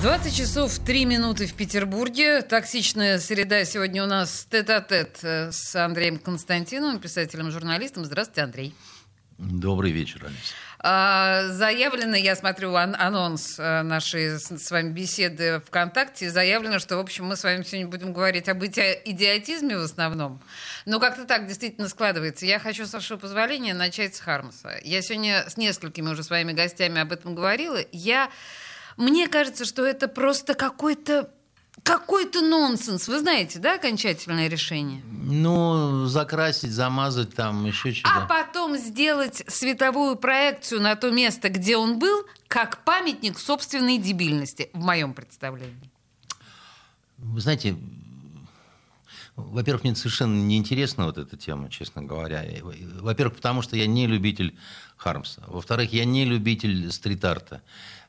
20 часов 3 минуты в Петербурге. Токсичная среда сегодня у нас тет-а-тет э, с Андреем Константиновым, писателем, журналистом. Здравствуйте, Андрей. Добрый вечер, Алиса. А, заявлено, я смотрю ан- анонс э, нашей с вами беседы ВКонтакте, заявлено, что, в общем, мы с вами сегодня будем говорить об иди- идиотизме в основном. Но как-то так действительно складывается. Я хочу, с вашего позволения, начать с Хармса. Я сегодня с несколькими уже своими гостями об этом говорила. Я... Мне кажется, что это просто какой-то какой-то нонсенс. Вы знаете, да, окончательное решение? Ну, закрасить, замазать там, еще А что-то. потом сделать световую проекцию на то место, где он был, как памятник собственной дебильности, в моем представлении. Вы знаете, во-первых, мне совершенно неинтересна вот эта тема, честно говоря. Во-первых, потому что я не любитель Хармса. Во-вторых, я не любитель стрит-арта.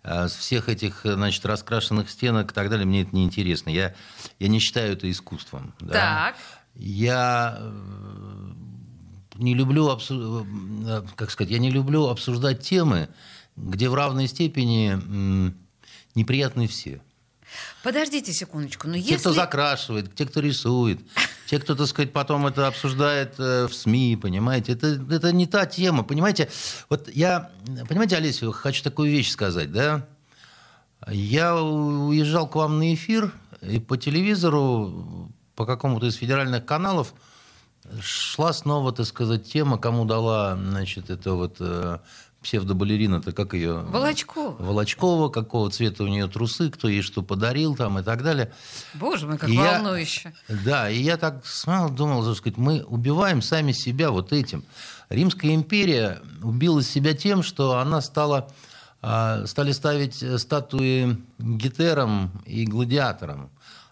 А С всех этих, значит, раскрашенных стенок и так далее, мне это неинтересно. Я, я не считаю это искусством. да. Так. Я э, не люблю, обсу- э, как сказать, я не люблю обсуждать темы, где в равной степени неприятны все. Подождите секундочку, но Те, кто если... закрашивает, те, кто рисует, те, кто, так сказать, потом это обсуждает э, в СМИ, понимаете, это, это не та тема, понимаете. Вот я, понимаете, Олеся, хочу такую вещь сказать, да? Я уезжал к вам на эфир, и по телевизору, по какому-то из федеральных каналов, шла снова, так сказать, тема, кому дала, значит, это вот э, псевдобалерина-то, как ее? Волочкова. Волочкова, какого цвета у нее трусы, кто ей что подарил там и так далее. Боже мой, как И я- волнующе. Да, и я так смотрел, думал, так сказать, мы убиваем сами себя вот этим. Римская империя убила себя тем, что она стала, а, стали ставить статуи гетерам и гладиаторам,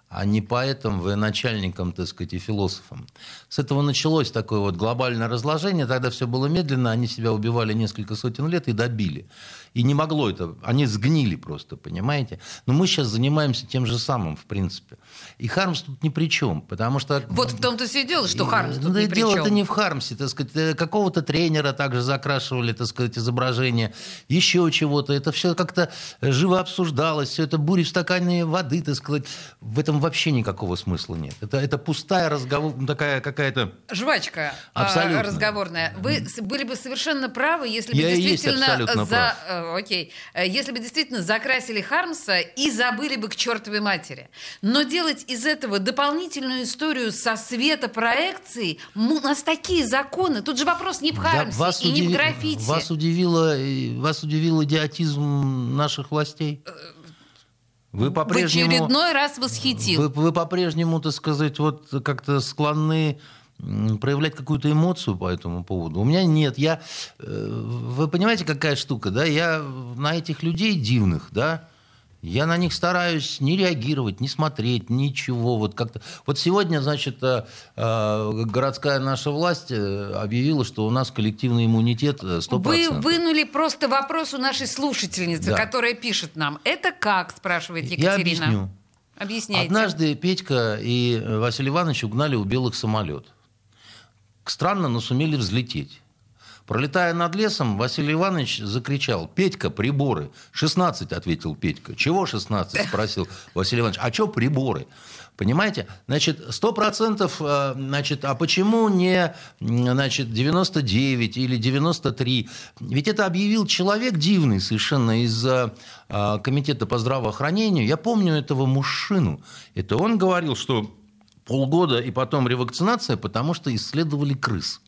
а не поэтам, военачальникам, так сказать, и философам. С этого началось такое вот глобальное разложение, тогда все было медленно, они себя убивали несколько сотен лет и добили. И не могло это, они сгнили просто, понимаете? Но мы сейчас занимаемся тем же самым, в принципе. И Хармс тут ни при чем, потому что... Вот в том-то все и дело, что Хармс ну, тут да ни при Дело-то чем. не в Хармсе, так сказать, э, какого-то тренера также закрашивали, так сказать, изображение, еще чего-то. Это все как-то живо обсуждалось, все это бури в стакане воды, так сказать. В этом вообще никакого смысла нет. Это, это пустая разговор, ну, такая какая-то... Жвачка а, Абсолютно. разговорная. Вы были бы совершенно правы, если бы Я действительно за, прав. Э, окей, Э, если бы действительно закрасили Хармса и забыли бы к чертовой матери. Но делать из этого дополнительную историю со светопроекцией, м, у нас такие законы. Тут же вопрос не в Хармсе вас, и не в граффити. вас, удивило, э, вас удивил идиотизм наших властей? Вы В по-прежнему... очередной раз восхитил. Вы, вы по-прежнему, так сказать, вот как-то склонны проявлять какую-то эмоцию по этому поводу. У меня нет. Я, э, вы понимаете, какая штука, да? Я на этих людей дивных, да, я на них стараюсь не реагировать, не смотреть, ничего. Вот, как-то... вот сегодня, значит, э, э, городская наша власть объявила, что у нас коллективный иммунитет э, 100%. Вы вынули просто вопрос у нашей слушательницы, Да. которая пишет нам. Это как, спрашивает Я Екатерина. объясню. Объясняйте. Однажды Петька и Василий Иванович угнали у белых самолет. Странно, но сумели взлететь. Пролетая над лесом, Василий Иванович закричал, «Петька, приборы!» «16», — ответил Петька. «Чего 16?» — спросил Василий Иванович. «А что приборы?» Понимаете? Значит, 100%, э, значит, а почему не, значит, 99 или 93? Ведь это объявил человек дивный совершенно из э, э, Комитета по здравоохранению. Я помню этого мужчину. Это он говорил, что полгода и потом ревакцинация, потому что исследовали крыс.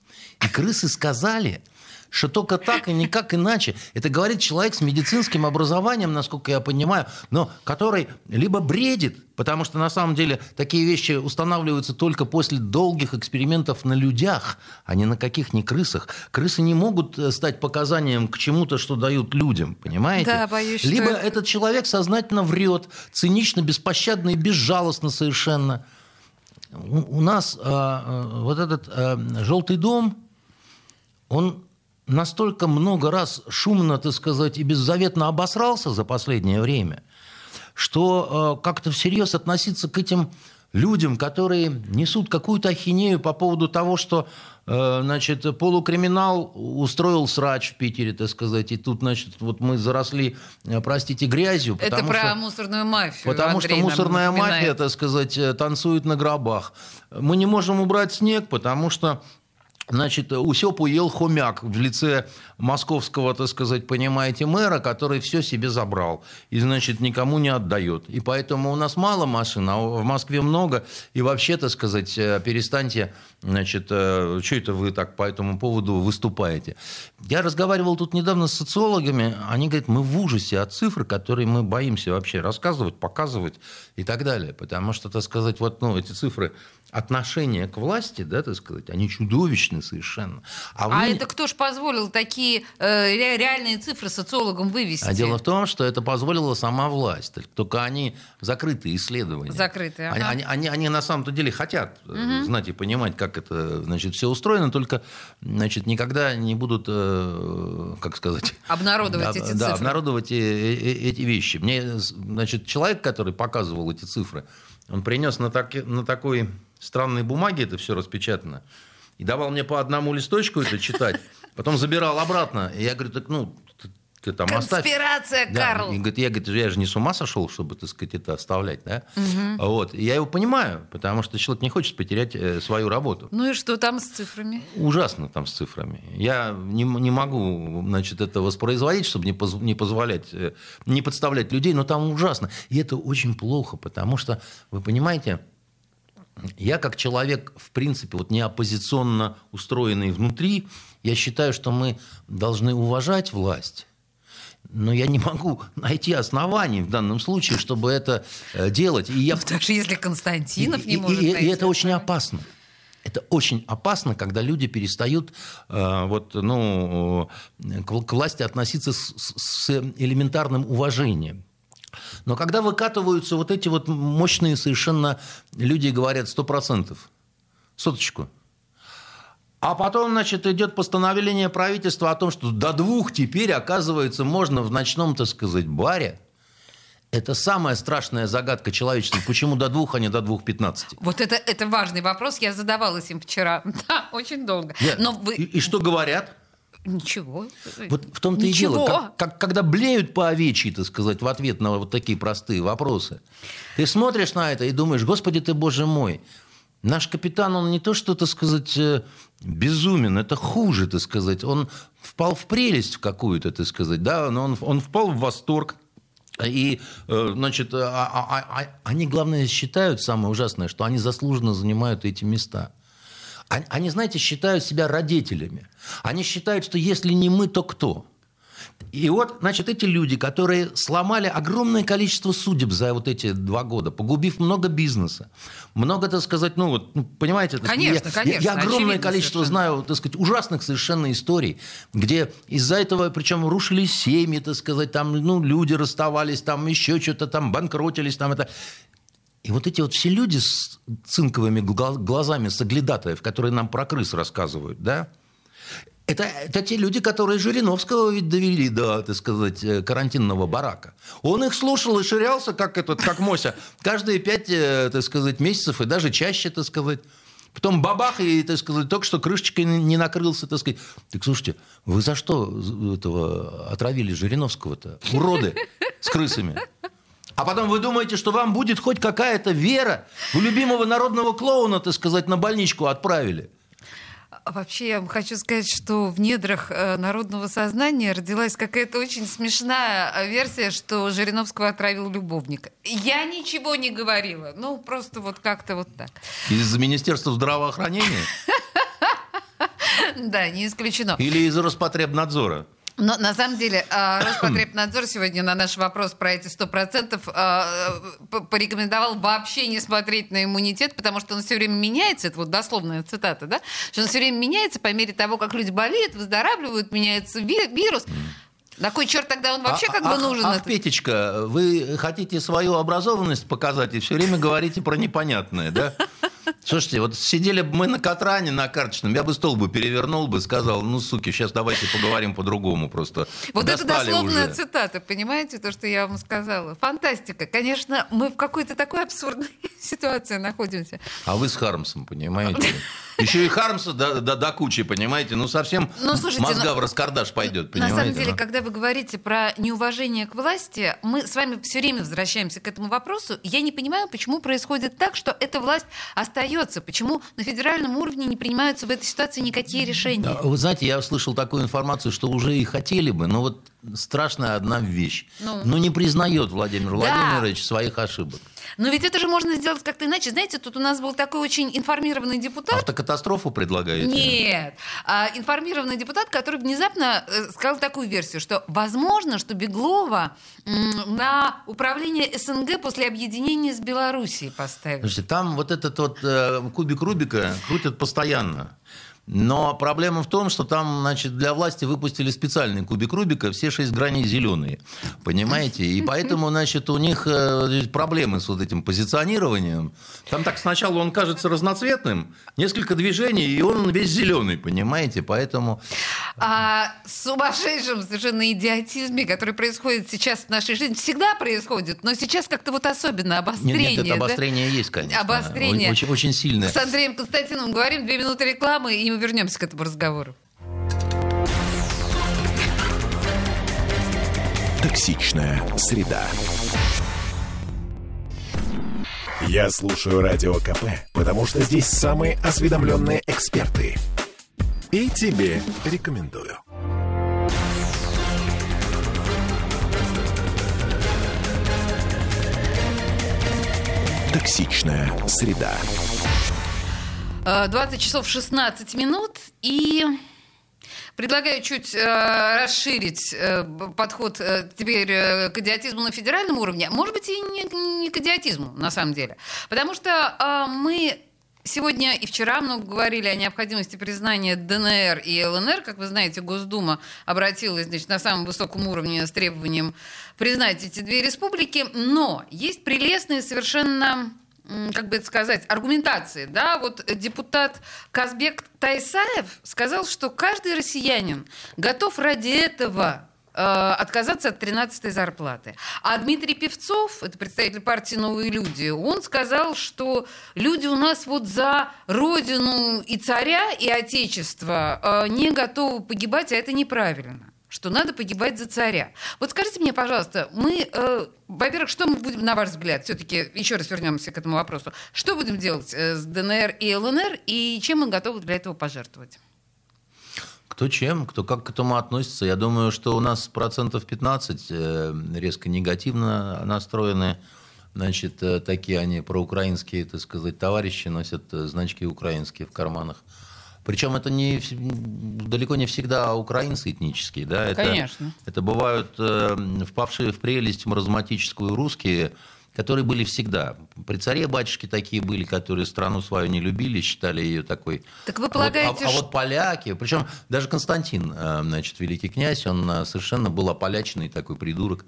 И крысы сказали, что только так и никак иначе. Это говорит человек с медицинским образованием, насколько я понимаю, но который либо бредит, потому что на самом деле такие вещи устанавливаются только после долгих экспериментов на людях, а не на каких-ни крысах. Крысы не могут э, стать показанием к чему-то, что дают людям, понимаете? Да, боюсь, что Либо это- этот человек сознательно врет, цинично, беспощадно и безжалостно совершенно. У нас вот этот желтый дом, он настолько много раз шумно, так сказать, и беззаветно обосрался за последнее время, что как-то всерьез относиться к этим людям, которые несут какую-то ахинею по поводу того, что э, значит, полукриминал устроил срач в Питере, так сказать, и тут, значит, вот мы заросли, э, простите, грязью. Это про что, мусорную мафию. Потому Андрей что мусорная мафия, так сказать, э, танцует на гробах. Мы не можем убрать снег, потому что Значит, Усеп уел хомяк в лице московского, так сказать, понимаете, мэра, который все себе забрал и, значит, никому не отдает. И поэтому у нас мало машин, а в Москве много. И вообще, так сказать, э, перестаньте, значит, э, что это вы так по этому поводу выступаете? Я разговаривал тут недавно с социологами, они говорят, мы в ужасе от цифр, которые мы боимся вообще рассказывать, показывать и так далее. Потому что, так сказать, вот ну, эти цифры отношения к власти, да, так сказать, они чудовищны совершенно. А, а вы... это кто ж позволил такие э, реальные цифры социологам вывести? А дело в том, что это позволила сама власть. Только они закрытые исследования. Закрытые. Ага. Они, они, они на самом-то деле хотят угу. знать и понимать, как это значит, все устроено, только значит, никогда не будут, э, как сказать... Обнародовать эти цифры. Да, обнародовать эти вещи. Мне, значит, человек, который показывал эти цифры, он принес на, так, на такой странной бумаге это все распечатано. И давал мне по одному листочку это читать, потом забирал обратно. И я говорю, так ну, ты там Конспирация, оставь. Карл. Да. И говорит, я, говорит, я же не с ума сошел, чтобы, так сказать, это оставлять, да? Угу. Вот. И я его понимаю, потому что человек не хочет потерять э, свою работу. Ну и что там с цифрами? Ужасно там с цифрами. Я не, не могу, значит, это воспроизводить, чтобы не, поз, не позволять, э, не подставлять людей, но там ужасно. И это очень плохо, потому что, вы понимаете, я как человек, в принципе, вот не оппозиционно устроенный внутри, я считаю, что мы должны уважать власть. Но я не могу найти оснований в данном случае, чтобы это э, делать. И я... Ну, так же, если Константинов и, не может и, и, и это очень опасно. Это очень опасно, когда люди перестают э, вот, ну, к, к власти относиться с, с элементарным уважением. Но когда выкатываются вот эти вот мощные совершенно люди говорят 100%, соточку, а потом, значит, идет постановление правительства о том, что до двух теперь, оказывается, можно в ночном, так сказать, баре. Это самая страшная загадка человечества. Почему до двух, а не до двух пятнадцати? Вот это, это важный вопрос. Я задавалась им вчера. Да, очень долго. Нет. Но вы... и, и что говорят? Ничего. Вот в том-то и дело, как, как, когда блеют по овечьи, так сказать, в ответ на вот такие простые вопросы, ты смотришь на это и думаешь, господи ты, боже мой, наш капитан, он не то что, так сказать, э, безумен, это хуже, так сказать, он впал в прелесть какую-то, так сказать, да, но он, он впал в восторг, и, э, значит, а, а, а, они, главное, считают, самое ужасное, что они заслуженно занимают эти места. Они, знаете, считают себя родителями. Они считают, что если не мы, то кто? И вот, значит, эти люди, которые сломали огромное количество судеб за вот эти два года, погубив много бизнеса, много, так сказать, ну вот, ну, понимаете, конечно, я, конечно, я огромное количество совершенно. знаю, так сказать, ужасных совершенно историй, где из-за этого, причем рушились семьи, так сказать, там, ну, люди расставались, там еще что-то там банкротились, там это. И вот эти вот все люди с цинковыми глазами соглядатаев, которые нам про крыс рассказывают, да, это, это те люди, которые Жириновского ведь довели до, так сказать, э, карантинного барака. Он их слушал и ширялся, как, этот, как Мося, каждые пять, э, так сказать, месяцев и даже чаще, так сказать. Потом бабах, и, так сказать, только что крышечкой не накрылся, так сказать. Так слушайте, вы за что этого отравили Жириновского-то? Уроды с крысами. А потом вы думаете, что вам будет хоть какая-то вера? У любимого народного клоуна, так сказать, на больничку отправили. Вообще, я хочу сказать, что в недрах э, народного сознания родилась какая-то очень смешная э, версия, что Жириновского отравил любовник. Я ничего не говорила. Ну, просто вот как-то вот так. Из Министерства здравоохранения? Да, не исключено. Или из Роспотребнадзора? Но на самом деле а, Роспотребнадзор сегодня на наш вопрос про эти 100% а, порекомендовал вообще не смотреть на иммунитет, потому что он все время меняется, это вот дословная цитата, да, что он все время меняется по мере того, как люди болеют, выздоравливают, меняется вирус. На кой черт тогда он вообще а, как бы нужен? Ах, Петечка, вы хотите свою образованность показать и все время говорите про непонятное, да? Слушайте, вот сидели бы мы на Катране, на карточном, я бы стол бы перевернул бы, сказал, ну, суки, сейчас давайте поговорим по-другому просто. Вот Достали это дословная уже. цитата, понимаете, то, что я вам сказала. Фантастика. Конечно, мы в какой-то такой абсурдной ситуации находимся. А вы с Хармсом, понимаете? Еще и Хармса до, до, до кучи, понимаете? Ну, совсем ну, слушайте, мозга но... в раскардаш пойдет, понимаете? На самом деле, когда вы говорите про неуважение к власти, мы с вами все время возвращаемся к этому вопросу. Я не понимаю, почему происходит так, что эта власть остается. Почему на федеральном уровне не принимаются в этой ситуации никакие решения? Вы знаете, я услышал такую информацию, что уже и хотели бы, но вот страшная одна вещь. Ну, но не признает Владимир да. Владимирович своих ошибок. Но ведь это же можно сделать как-то иначе. Знаете, тут у нас был такой очень информированный депутат. Автокатастрофу предлагаете? Нет. А, информированный депутат, который внезапно э, сказал такую версию, что возможно, что Беглова на управление СНГ после объединения с Белоруссией поставили. Слушайте, там вот этот вот э, кубик Рубика крутят постоянно. Но проблема в том, что там, значит, для власти выпустили специальный кубик Рубика, все шесть граней зеленые, понимаете? И поэтому, значит, у них э, проблемы с вот этим позиционированием. Там так сначала он кажется разноцветным, несколько движений, и он весь зеленый, понимаете? Поэтому... А сумасшедшем совершенно идиотизме, который происходит сейчас в нашей жизни, всегда происходит, но сейчас как-то вот особенно обострение. Нет, нет это обострение да? есть, конечно. Обострение. Очень, очень сильное. С Андреем Константиновым говорим, две минуты рекламы, и вернемся к этому разговору. Токсичная среда. Я слушаю Радио КП, потому что здесь самые осведомленные эксперты. И тебе рекомендую. Токсичная среда. 20 э, часов 16 минут и Предлагаю чуть э, расширить э, подход э, теперь э, к идиотизму на федеральном уровне. Может быть, и не, не к идиотизму, на самом деле. Потому что э, мы сегодня и вчера много говорили о необходимости признания ДНР и ЛНР. Как вы знаете, Госдума обратилась значит, на самом высоком уровне с требованием признать эти две республики. Но есть прелестные совершенно как бы это сказать, аргументации, да, вот депутат Казбек Тайсаев сказал, что каждый россиянин готов ради этого э, отказаться от 13-й зарплаты. А Дмитрий Певцов, это представитель партии «Новые люди», он сказал, что люди у нас вот за родину и царя, и отечество э, не готовы погибать, а это неправильно что надо погибать за царя. Вот скажите мне, пожалуйста, мы, э, во-первых, что мы будем, на ваш взгляд, все-таки еще раз вернемся к этому вопросу, что будем делать э, с ДНР и ЛНР, и чем мы готовы для этого пожертвовать? Кто чем, кто как к этому относится. Я думаю, что у нас процентов 15 э, резко негативно настроены. Значит, э, такие они проукраинские, так сказать, товарищи носят значки украинские в карманах. Причем это не, далеко не всегда украинцы этнические. Да? Это, Конечно. Это бывают э, впавшие в прелесть маразматическую русские, которые были всегда. При царе батюшки такие были, которые страну свою не любили, считали ее такой. Так вы полагаете, а вот, а, а вот поляки, причем даже Константин, э, значит, великий князь, он э, совершенно был ополяченный такой придурок,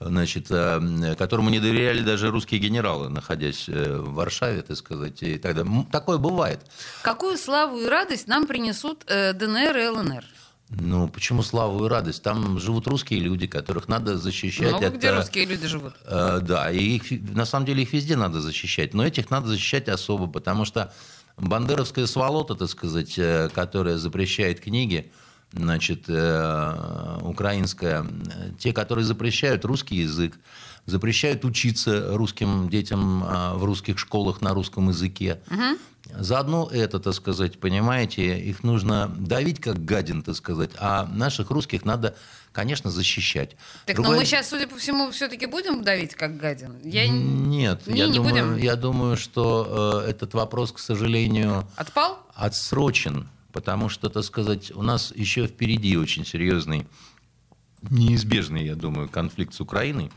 значит, э, которому не доверяли даже русские генералы, находясь в Варшаве, так сказать, и тогда. Такое бывает. Какую славу и радость нам принесут ДНР и ЛНР? Ну, почему славу и радость? Там живут русские люди, которых надо защищать. Ну, от, где русские люди живут? Э, да, и их, на самом деле их везде надо защищать, но этих надо защищать особо, потому что бандеровская сволота, так сказать, э, которая запрещает книги, значит, э, украинская, те, которые запрещают русский язык, запрещают учиться русским детям э, в русских школах на русском языке. Угу. Заодно это, так сказать, понимаете, их нужно давить как гадин, так сказать, а наших русских надо, конечно, защищать. Так, Другое... но мы сейчас, судя по всему, все-таки будем давить как гадин? Я... Нет, не, я, не думаю, будем. я думаю, что э, этот вопрос, к сожалению... Отпал? Отсрочен, потому что, так сказать, у нас еще впереди очень серьезный, неизбежный, я думаю, конфликт с Украиной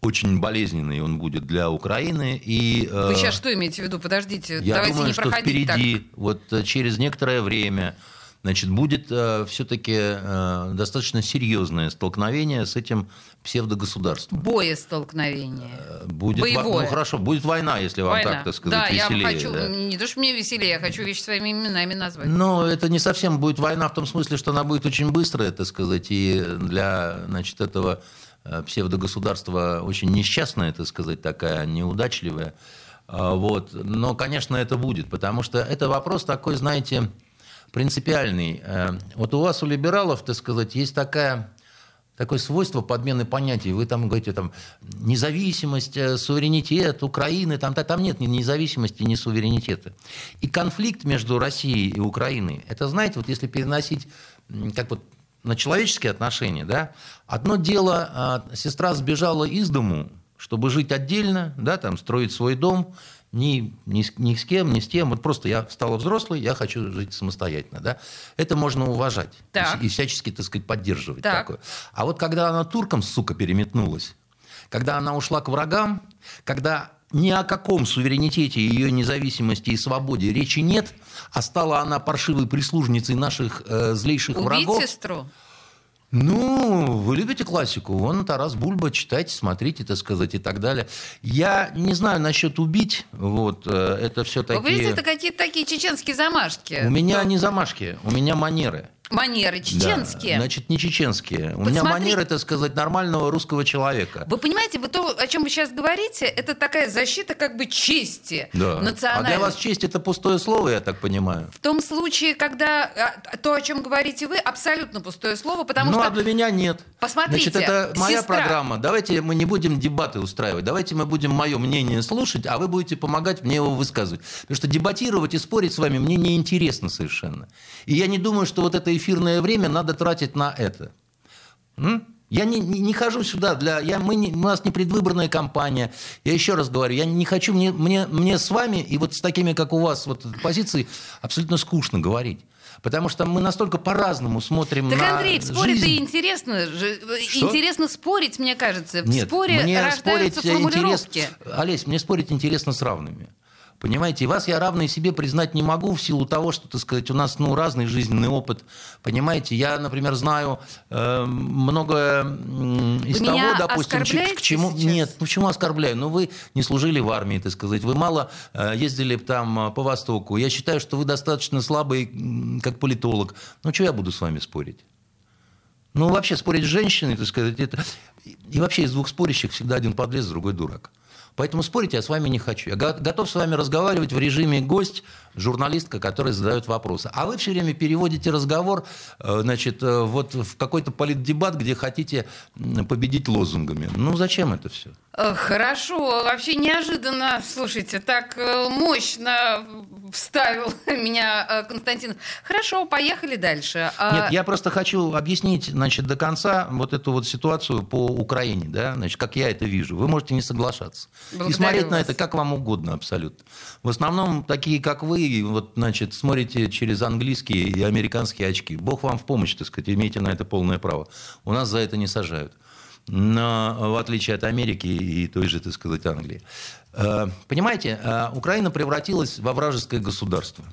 очень болезненный он будет для Украины. И, Вы сейчас что имеете в виду? Подождите, я давайте думаю, не что впереди, так. вот э, через некоторое время, значит, будет э, все-таки э, достаточно серьезное столкновение с этим псевдогосударством. Боестолкновение. Э, Будет, во- Боевое. ну хорошо, будет война, если вам Война. так, так сказать, да, веселее. я хочу, да. не то, что мне веселее, я хочу вещи своими именами назвать. Но это не совсем будет война в том смысле, что она будет очень быстрая, так сказать, и для значит, этого э, псевдогосударства очень несчастная, так сказать, такая неудачливая. А, Вот. Но, конечно, это будет, потому что это вопрос такой, знаете, принципиальный. Э, Вот у вас, у либералов, так сказать, есть такая такое свойство подмены понятий. Вы там говорите, там, независимость, э, суверенитет Украины, там, та- там нет ни независимости, ни суверенитета. И конфликт между Россией и Украиной, это, знаете, вот если переносить как вот на человеческие отношения, да, одно дело, а, сестра сбежала из дому, чтобы жить отдельно, да, там, строить свой дом, ни, ни, с, ни с кем, ни с тем. Вот просто я стала взрослой, я хочу жить самостоятельно. Да? Это можно уважать Так. и, и всячески, так сказать, поддерживать Так. такое. А вот когда она туркам, сука, переметнулась, когда она ушла к врагам, когда ни о каком суверенитете, ее независимости и свободе речи нет, а стала она паршивой прислужницей наших э, злейших Убить врагов. сестру? Ну, вы любите классику. Вон Тарас Бульба, читайте, смотрите, так сказать, и так далее. Я не знаю насчет убить. Вот, э, это все Вы видите, такие... это какие-то такие чеченские замашки. У меня не замашки, у меня манеры. Манеры чеченские. Да, значит, не чеченские. У меня манеры, так сказать, нормального русского человека. Вы понимаете, вы то, о чем вы сейчас говорите, это такая защита как бы чести Да. А национальной. для вас честь это пустое слово, я так понимаю. В том случае, когда а, то, о чем говорите вы, абсолютно пустое слово, потому ну, что... а для меня нет. Посмотрите, Значит, это моя сестра- программа. Давайте мы не будем дебаты устраивать. Давайте мы будем мое мнение слушать, а вы будете помогать мне его высказывать. Потому что дебатировать и спорить с вами мне неинтересно совершенно. И я не думаю, что вот это эфирное время надо тратить на это. М? Я не, не, не хожу сюда для... Я, мы не, у нас не предвыборная кампания. Я еще раз говорю, я не хочу... Мне, мне, мне с вами и вот с такими, как у вас, вот позиции абсолютно скучно говорить. Потому что мы настолько по-разному смотрим Так, на Андрей, в споре-то жизнь. интересно. же- Что? Интересно спорить, мне кажется. В Нет, споре мне рождаются спорить формулировки. интерес- Олесь, мне спорить интересно с равными. Понимаете, и вас я равной себе признать не могу в силу того, что, так сказать, у нас ну, разный жизненный опыт. Понимаете, я, например, знаю э, многое из Вы того, допустим, к оскорбляете чему... сейчас? Нет, ну, почему оскорбляю? Ну, вы не служили в армии, так сказать, вы мало э, ездили там э, по Востоку. Я считаю, что вы достаточно слабый, как политолог. Ну, что я буду с вами спорить? Ну, вообще спорить с женщиной, так сказать, это... И вообще из двух спорящих всегда один подлец, другой дурак. Поэтому спорить я с вами не хочу. Я го- готов с вами разговаривать в режиме гость, журналистка, которая задает вопросы. А вы все время переводите разговор э, значит, э, вот в какой-то политдебат, где хотите победить лозунгами. Ну, зачем это все? Э, Хорошо, вообще неожиданно, слушайте, так э, мощно вставил меня э, Константин. Хорошо, поехали дальше. А, Нет, я просто хочу объяснить, значит, до конца вот эту вот ситуацию по Украине, да, значит, как я это вижу. Вы можете не соглашаться. Благодарю и смотреть на вас. это как вам угодно абсолютно. В основном такие, как вы, вот, значит, смотрите через английские и американские очки. Бог вам в помощь, так сказать, имейте на это полное право. У нас за это не сажают. Но, в отличие от Америки и той же, так сказать, Англии. Э, Понимаете, э, Украина превратилась во вражеское государство.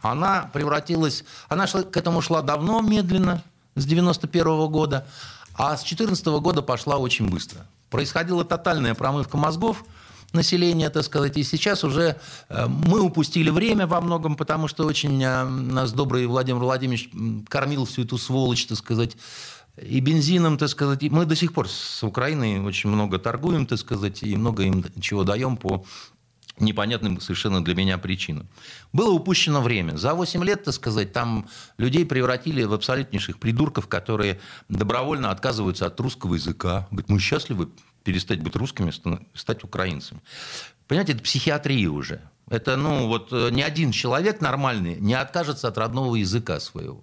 Она превратилась... Она шла- к этому шла давно, медленно, с 91 года, а с 2014 года пошла очень быстро. Происходила тотальная промывка мозгов населения, так сказать, и сейчас уже э, мы упустили время во многом, потому что очень нас добрый Владимир Владимирович кормил всю эту сволочь, так сказать, и бензином, так сказать. Мы до сих пор с Украиной очень много торгуем, так сказать, и много им чего даем по непонятным совершенно для меня причинам. Было упущено время. За 8 лет, так сказать, там людей превратили в абсолютнейших придурков, которые добровольно отказываются от русского языка. Говорят, мы счастливы перестать быть русскими, стать украинцами. Понимаете, это психиатрия уже. Это, ну, вот э, ни один человек нормальный не откажется от родного языка своего.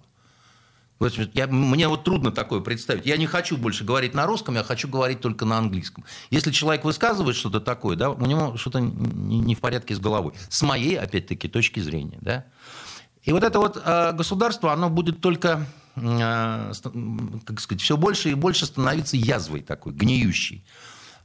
Я, мне вот трудно такое представить. Я не хочу больше говорить на русском, я хочу говорить только на английском. Если человек высказывает что-то такое, да, у него что-то не, не в порядке с головой. С моей, опять-таки, точки зрения. Да? И вот это вот э, государство, оно будет только, э, как сказать, все больше и больше становиться язвой такой, гниющей.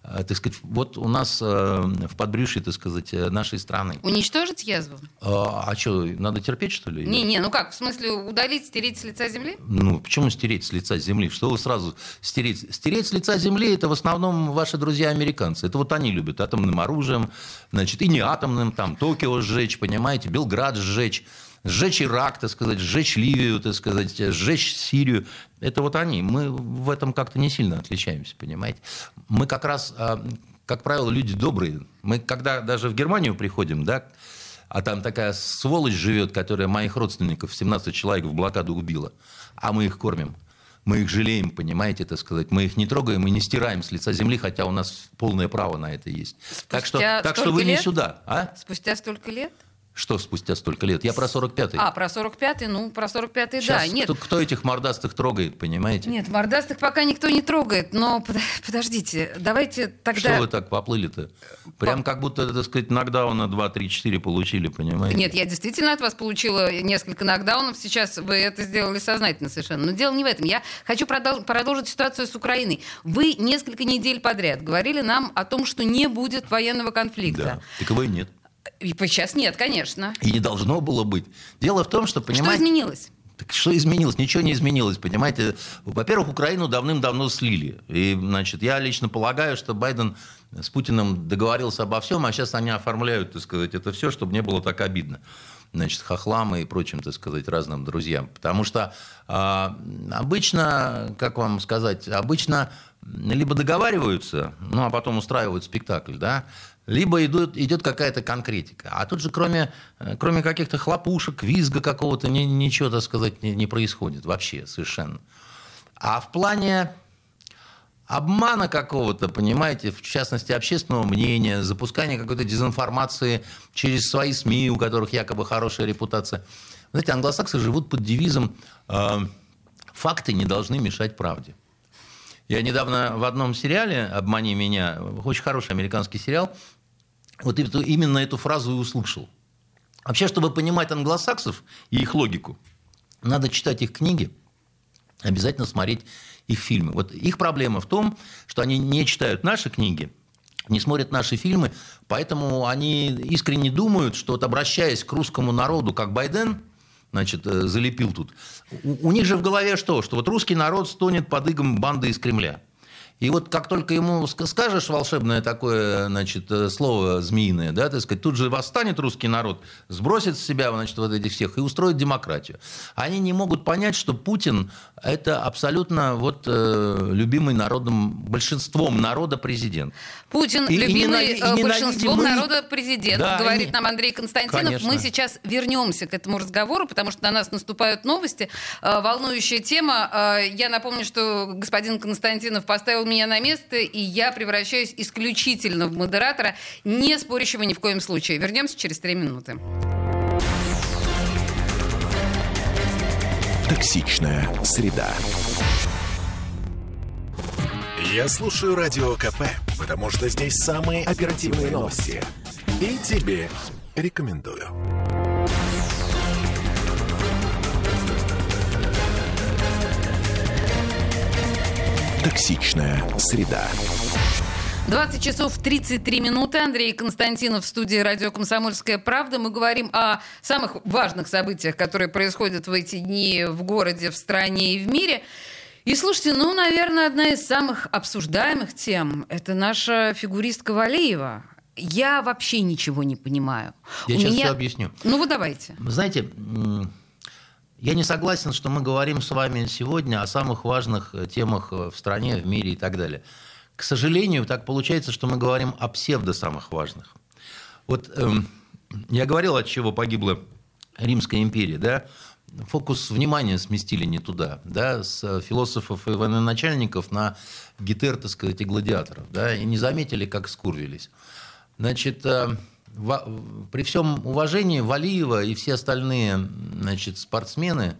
Э, так сказать, вот у нас э, в подбрюшье, так сказать, э, нашей страны. Уничтожить язву? А, а что, надо терпеть, что ли? Не, не, ну как, в смысле удалить, стереть с лица земли? Ну, почему стереть с лица земли? Что вы сразу стереть? Стереть с лица земли – это в основном ваши друзья-американцы. Это вот они любят атомным оружием, значит, и не атомным, там, Токио сжечь, понимаете, Белград сжечь сжечь Ирак, так сказать, сжечь Ливию, так сказать, сжечь Сирию. Это вот они. Мы в этом как-то не сильно отличаемся, понимаете. Мы как раз, а, как правило, люди добрые. Мы когда даже в Германию приходим, да, а там такая сволочь живет, которая моих родственников, 17 человек в блокаду убила, а мы их кормим. Мы их жалеем, понимаете, так сказать. Мы их не трогаем и не стираем с лица земли, хотя у нас полное право на это есть. Спустя так что, так что вы лет? не сюда. А? Спустя столько лет? Что спустя столько лет? Я про 45-й. А, про 45-й, ну, про 45-й, да. Нет. Кто, кто этих мордастых трогает, понимаете? Нет, мордастых пока никто не трогает, но подождите, давайте тогда... Что вы так поплыли-то? Прям По... как будто, так сказать, нокдауна 2, 3, 4 получили, понимаете? Нет, я действительно от вас получила несколько нокдаунов, сейчас вы это сделали сознательно совершенно. Но дело не в этом. Я хочу продол- продолжить ситуацию с Украиной. Вы несколько недель подряд говорили нам о том, что не будет военного конфликта. Да, такового и нет. И сейчас нет, конечно. И не должно было быть. Дело в том, что, понимаете... Что изменилось? Так что изменилось? Ничего не изменилось, понимаете. Во-первых, Украину давным-давно слили. И, значит, я лично полагаю, что Байден с Путиным договорился обо всем, а сейчас они оформляют, так сказать, это все, чтобы не было так обидно. Значит, хохлам и прочим, так сказать, разным друзьям. Потому что э, обычно, как вам сказать, обычно либо договариваются, ну, а потом устраивают спектакль, да, либо идет, идет какая-то конкретика. А тут же кроме, э, кроме каких-то хлопушек, визга какого-то, ни, ничего, так сказать, не, не происходит вообще совершенно. А в плане обмана какого-то, понимаете, в частности, общественного мнения, запускания какой-то дезинформации через свои СМИ, у которых якобы хорошая репутация. Знаете, англосаксы живут под девизом э, «факты не должны мешать правде». Я недавно в одном сериале «Обмани меня», очень хороший американский сериал, вот эту, именно эту фразу и услышал. Вообще, чтобы понимать англосаксов и их логику, надо читать их книги, обязательно смотреть их фильмы. Вот их проблема в том, что они не читают наши книги, не смотрят наши фильмы, поэтому они искренне думают, что вот обращаясь к русскому народу как Байден, значит, э, залепил тут, у, у них же в голове что? Что вот русский народ стонет под игом банды из Кремля. И вот как только ему скажешь волшебное такое, значит, э, слово змеиное, да, так сказать, тут же восстанет русский народ, сбросит с себя, значит, вот этих всех и устроит демократию. Они не могут понять, что Путин – это абсолютно вот э, любимый народом, большинством народа президент. Путин и, любимый и ненавид, большинством мы... народа президент, да, говорит и... нам Андрей Константинов. Конечно. Мы сейчас вернемся к этому разговору, потому что на нас наступают новости. Э, волнующая тема. Э, я напомню, что господин Константинов поставил поставил меня на место, и я превращаюсь исключительно в модератора, не спорящего ни в коем случае. Вернемся через три минуты. Токсичная среда. Я слушаю радио КП, потому что здесь самые оперативные новости. И тебе рекомендую. Токсичная среда. 20 часов 33 минуты. Андрей Константинов в студии радио «Комсомольская правда». Мы говорим о самых важных событиях, которые происходят в эти дни в городе, в стране и в мире. И слушайте, ну, наверное, одна из самых обсуждаемых тем – это наша фигуристка Валеева. Я вообще ничего не понимаю. Я У сейчас меня... все объясню. Ну, вы давайте. Знаете, я не согласен, что мы говорим с вами сегодня о самых важных э, темах э, в стране, в мире и так далее. К сожалению, так получается, что мы говорим о псевдо самых важных. Вот эм, я говорил, от чего погибла Римская империя, да? Фокус внимания сместили не туда, да, с философов и военачальников на гетер, так сказать, и гладиаторов, да, и не заметили, как скурвились. Значит, э, при всем уважении Валиева и все остальные значит, спортсмены,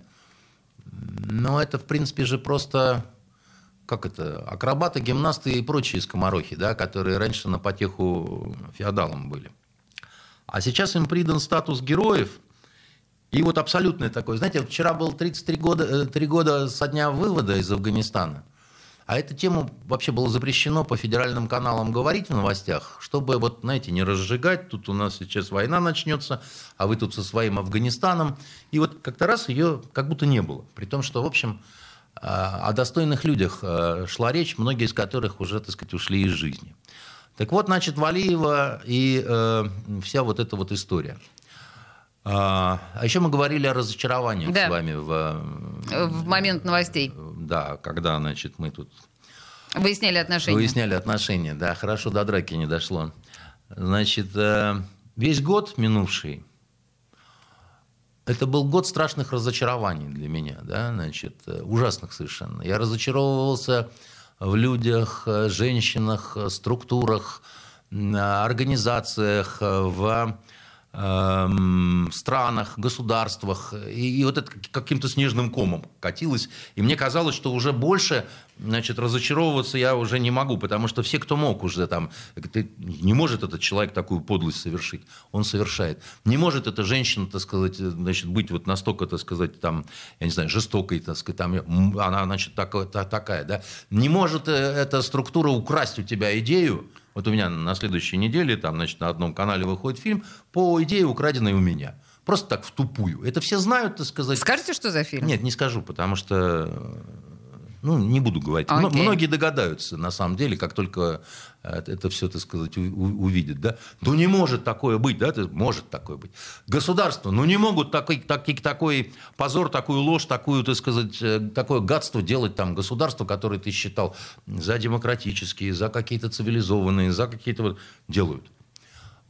ну, это, в принципе, же просто, как это, акробаты, гимнасты и прочие скоморохи, да, которые раньше на потеху феодалам были. А сейчас им придан статус героев, и вот абсолютный такой. Знаете, вчера было 33 года, 3 года со дня вывода из Афганистана. А эту тему вообще было запрещено по федеральным каналам говорить в новостях, чтобы, вот, знаете, не разжигать, тут у нас сейчас война начнется, а вы тут со своим Афганистаном. И вот как-то раз ее как будто не было. При том, что, в общем, о достойных людях э, шла речь, многие из которых уже, так сказать, ушли из жизни. Так вот, значит, Валиева и э, вся вот эта вот история. А, а еще мы говорили о разочарованиях да. с вами в... В момент новостей. Да, когда, значит, мы тут... Выясняли отношения. Выясняли отношения, да. Хорошо, до драки не дошло. Значит, э, весь год минувший, это был год страшных разочарований для меня, да, значит, э, ужасных совершенно. Я разочаровывался в людях, э, женщинах, структурах, организациях, в странах, государствах, и, и вот это каким-то снежным комом катилось. И мне казалось, что уже больше значит, разочаровываться я уже не могу, потому что все, кто мог уже там, не может этот человек такую подлость совершить, он совершает. Не может эта женщина, так сказать, значит, быть вот настолько, так сказать, там, я не знаю, жестокой, так сказать, там, она, значит, так, такая, да. Не может э, эта структура украсть у тебя идею, вот у меня на следующей неделе, там, значит, на одном канале выходит фильм по идее, украденной у меня. Просто так в тупую. Это все знают, так сказать. Скажете, что за фильм? Нет, не скажу, потому что ну, не буду говорить. Okay. Многие догадаются, на самом деле, как только э, это все, так сказать, увидят. Да? Ну, не может такое быть, да? Может такое быть. Государство, ну, не могут такой, такой, такой позор, такую ложь, такую, так сказать, э, такое гадство делать там государство, которое ты считал за демократические, за какие-то цивилизованные, за какие-то вот... Делают.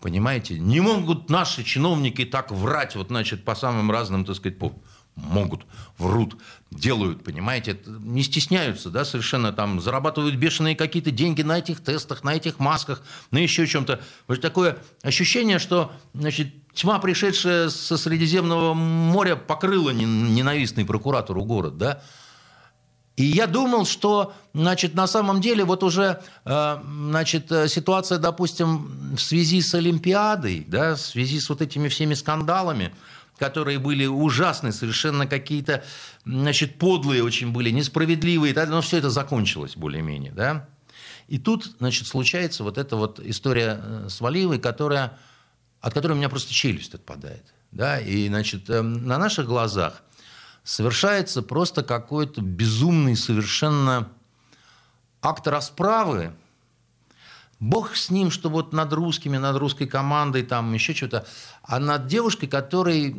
Понимаете? Не могут наши чиновники так врать, вот, значит, по самым разным, так сказать, поводам могут, врут, делают, понимаете, не стесняются, да, совершенно там, зарабатывают бешеные какие-то деньги на этих тестах, на этих масках, на еще чем-то. Вот такое ощущение, что, значит, тьма, пришедшая со Средиземного моря, покрыла ненавистный прокуратуру город, да, и я думал, что, значит, на самом деле вот уже, э, значит, ситуация, допустим, в связи с Олимпиадой, да, в связи с вот этими всеми скандалами, которые были ужасны, совершенно какие-то, значит, подлые очень были, несправедливые, да, но все это закончилось более-менее, да. И тут, значит, случается вот эта вот история э, с Валиевой, которая, от которой у меня просто челюсть отпадает, да, и, значит, э, на наших глазах совершается просто какой-то безумный совершенно акт расправы, Бог с ним, что вот над русскими, над русской командой, там еще что-то. А над девушкой, которой...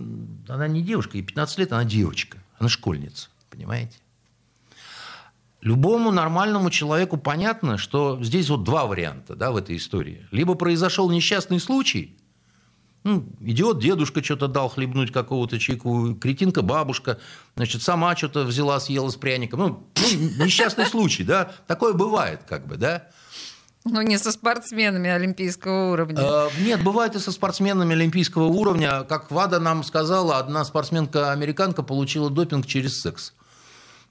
Она не девушка, ей 15 лет, она девочка. Она школьница, понимаете? Любому нормальному человеку понятно, что здесь вот два варианта да, в этой истории. Либо произошел несчастный случай, ну, идиот дедушка что-то дал хлебнуть какого-то чайку, кретинка бабушка, значит, сама что-то взяла, съела с пряником. Ну, ну, несчастный случай, да, такое бывает как бы, да. Ну, не со спортсменами олимпийского уровня. Э, нет, бывает и со спортсменами олимпийского уровня. Как Вада нам сказала, одна спортсменка-американка получила допинг через секс.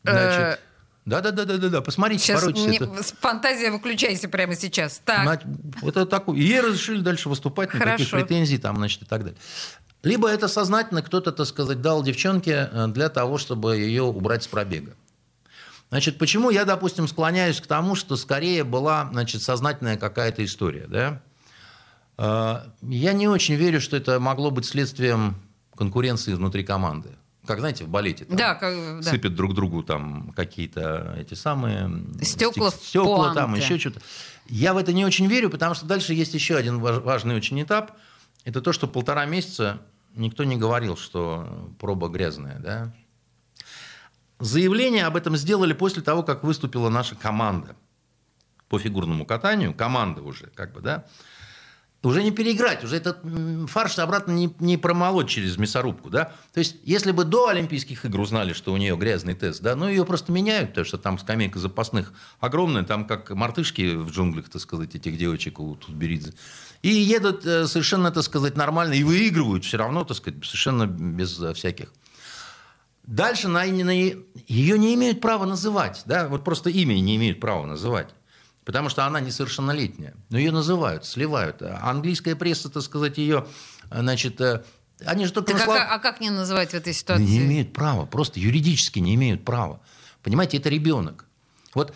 Значит, да, да, да, да, да, да. Посмотрите, сейчас не, это. Фантазия выключайся прямо сейчас. Так. Это такое. Ей разрешили дальше выступать, никаких Хорошо. претензий там, значит, и так далее. Либо это сознательно кто-то, так сказать, дал девчонке э, для того, чтобы ее убрать с пробега. Значит, почему я, допустим, склоняюсь к тому, что скорее была значит, сознательная какая-то история. Да? А, я не очень верю, что это могло быть следствием конкуренции внутри команды. Как, знаете, в балете там, да, как, да. сыпят друг другу там какие-то эти самые... Стекла, стекла там, еще что-то. Я в это не очень верю, потому что дальше есть еще один важный очень этап. Это то, что полтора месяца никто не говорил, что проба грязная. Да? Заявление об этом сделали после того, как выступила наша команда по фигурному катанию, команда уже, как бы, да, уже не переиграть, уже этот фарш обратно не, не промолоть через мясорубку, да. То есть, если бы до Олимпийских игр узнали, что у нее грязный тест, да, ну, ее просто меняют, потому что там скамейка запасных огромная, там как мартышки в джунглях, так сказать, этих девочек у Тутберидзе. И едут э, совершенно, так сказать, нормально, и выигрывают все равно, так сказать, совершенно без всяких Дальше на, на, ее не имеют права называть. Да? Вот просто имя не имеют права называть. Потому что она несовершеннолетняя. Но ее называют, сливают. А английская пресса, так сказать, ее, значит, э, они же только... Так наслав... а, а как не называть в этой ситуации? Не имеют права, просто юридически не имеют права. Понимаете, это ребенок. Вот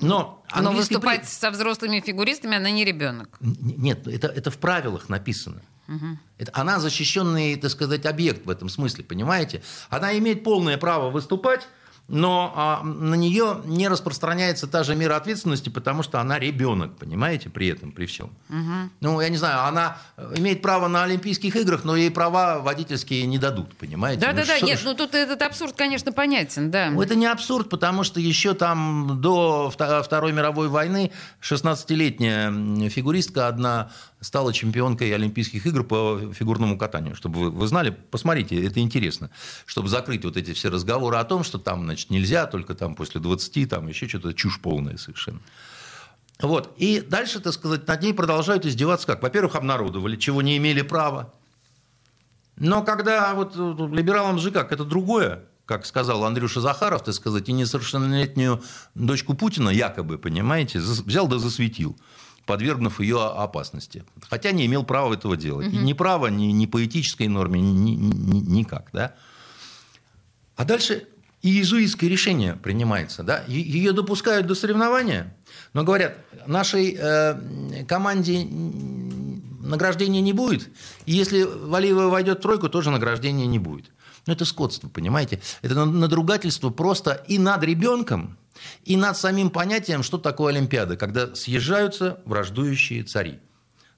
Но, Но выступать при... со взрослыми фигуристами она не ребенок. Нет, это, это в правилах написано. Угу. Это, она защищенный, так сказать, объект в этом смысле, понимаете? Она имеет полное право выступать, но а, на нее не распространяется та же мера ответственности, потому что она ребенок, понимаете, при этом, при всем. Угу. Ну, я не знаю, она имеет право на Олимпийских играх, но ей права водительские не дадут, понимаете? Да, ну, да, да, нет, ну тут этот абсурд, конечно, понятен, да. Ну, это не абсурд, потому что еще там до Второй мировой войны 16-летняя фигуристка одна стала чемпионкой Олимпийских игр по фигурному катанию. Чтобы вы, вы знали, посмотрите, это интересно. Чтобы закрыть вот эти все разговоры о том, что там, значит, нельзя, только там после 20, там еще что-то чушь полная совершенно. Вот. И дальше, так сказать, над ней продолжают издеваться как? Во-первых, обнародовали, чего не имели права. Но когда вот либералам же как, это другое, как сказал Андрюша Захаров, так сказать, и несовершеннолетнюю дочку Путина, якобы, понимаете, взял да засветил подвергнув ее опасности. Хотя не имел права этого делать. Угу. Ни права, ни, ни по этической норме, ни, ни, никак. Да? А дальше иезуитское решение принимается. Да? Ее допускают до соревнования, но говорят, нашей э, команде награждения не будет, и если Валиева войдет в тройку, тоже награждения не будет. Ну, это скотство, понимаете? Это надругательство просто и над ребенком, и над самим понятием, что такое Олимпиада, когда съезжаются враждующие цари.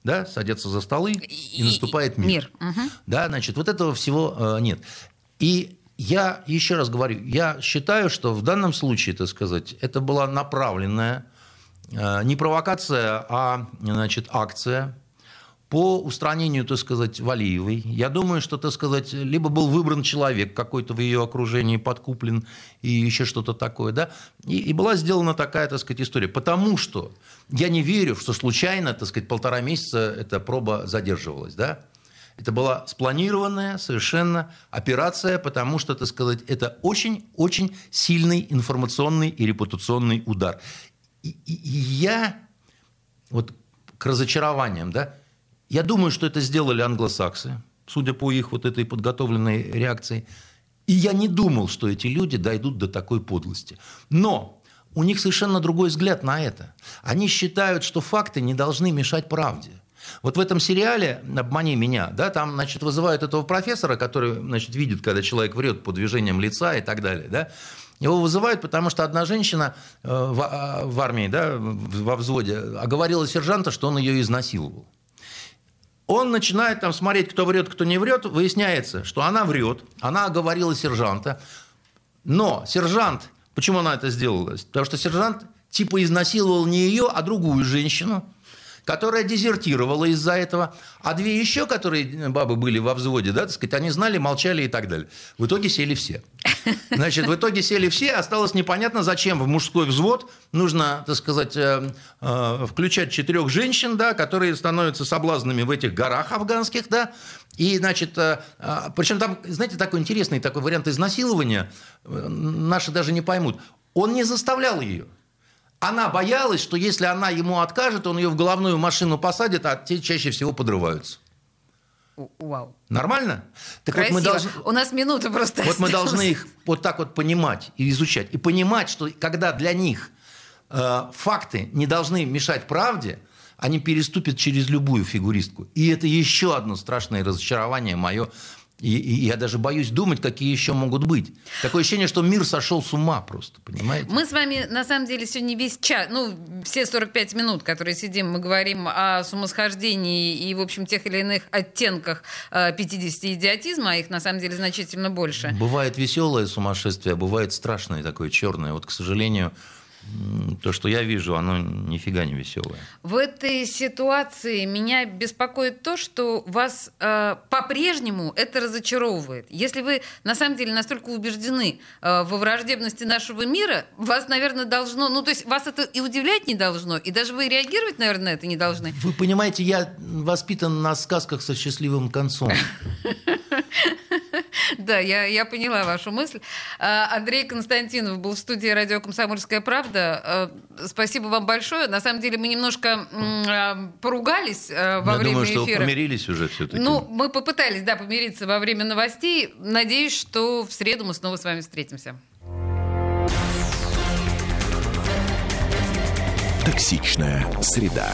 Да, садятся за столы, и, и наступает мир. мир. Угу. Да, значит, вот этого всего э, нет. И я еще раз говорю, я считаю, что в данном случае, так сказать, это была направленная э, не провокация, а значит, акция по устранению, так сказать, Валиевой. Я думаю, что, так сказать, либо был выбран человек какой-то в ее окружении, подкуплен и еще что-то такое, да, и, и была сделана такая, так сказать, история. Потому что я не верю, что случайно, так сказать, полтора месяца эта проба задерживалась, да. Это была спланированная совершенно операция, потому что, так сказать, это очень-очень сильный информационный и репутационный удар. И, и, и я вот к разочарованиям, да, я думаю, что это сделали англосаксы, судя по их вот этой подготовленной реакции. И я не думал, что эти люди дойдут до такой подлости. Но у них совершенно другой взгляд на это. Они считают, что факты не должны мешать правде. Вот в этом сериале «Обмани меня», да, там, значит, вызывают этого профессора, который, значит, видит, когда человек врет по движениям лица и так далее, да, его вызывают, потому что одна женщина э, а, в армии, да, во взводе, оговорила сержанта, что он ее изнасиловал. Он начинает там смотреть, кто врет, кто не врет. Выясняется, что она врет. Она оговорила сержанта. Но сержант, почему она это сделала? Потому что сержант типа изнасиловал не ее, а другую женщину которая дезертировала из-за этого, а две еще, которые э, бабы были во взводе, да, так сказать, они знали, молчали и так далее. В итоге сели все. Значит, в итоге сели все, осталось непонятно, зачем в мужской взвод нужно, так сказать, э, э, включать четырех женщин, да, которые становятся соблазнами в этих горах афганских, да, и, значит, причем там, знаете, такой интересный такой вариант изнасилования, наши даже не поймут. Он не заставлял ее. Она боялась, что если она ему откажет, он ее в головную машину посадит, а те чаще всего подрываются. Вау. Нормально? Так Красиво. вот мы должны, У нас минуты просто Вот осталось. мы должны их вот так вот понимать и изучать. И понимать, что когда для них э, факты не должны мешать правде, они переступят через любую фигуристку. И это еще одно страшное разочарование мое и, и я даже боюсь думать, какие еще могут быть. Такое ощущение, что мир сошел с ума просто, понимаете? Мы с вами, на самом деле, сегодня весь час, ну, все 45 минут, которые сидим, мы говорим о сумасхождении и, в общем, тех или иных оттенках 50 э, идиотизма, а их, на самом деле, значительно больше. Бывает веселое сумасшествие, а бывает страшное такое черное. Вот, к сожалению, то, что я вижу, оно нифига не веселое. В этой ситуации меня беспокоит то, что вас э, по-прежнему это разочаровывает. Если вы на самом деле настолько убеждены э, во враждебности нашего мира, вас, наверное, должно, ну то есть вас это и удивлять не должно, и даже вы реагировать, наверное, на это не должны. Вы понимаете, я воспитан на сказках со счастливым концом. Да, я, я поняла вашу мысль. А, Андрей Константинов был в студии «Радио Комсомольская правда». А, спасибо вам большое. На самом деле мы немножко а, поругались во я время думаю, эфира. что помирились уже все-таки. Ну, мы попытались, да, помириться во время новостей. Надеюсь, что в среду мы снова с вами встретимся. Токсичная среда.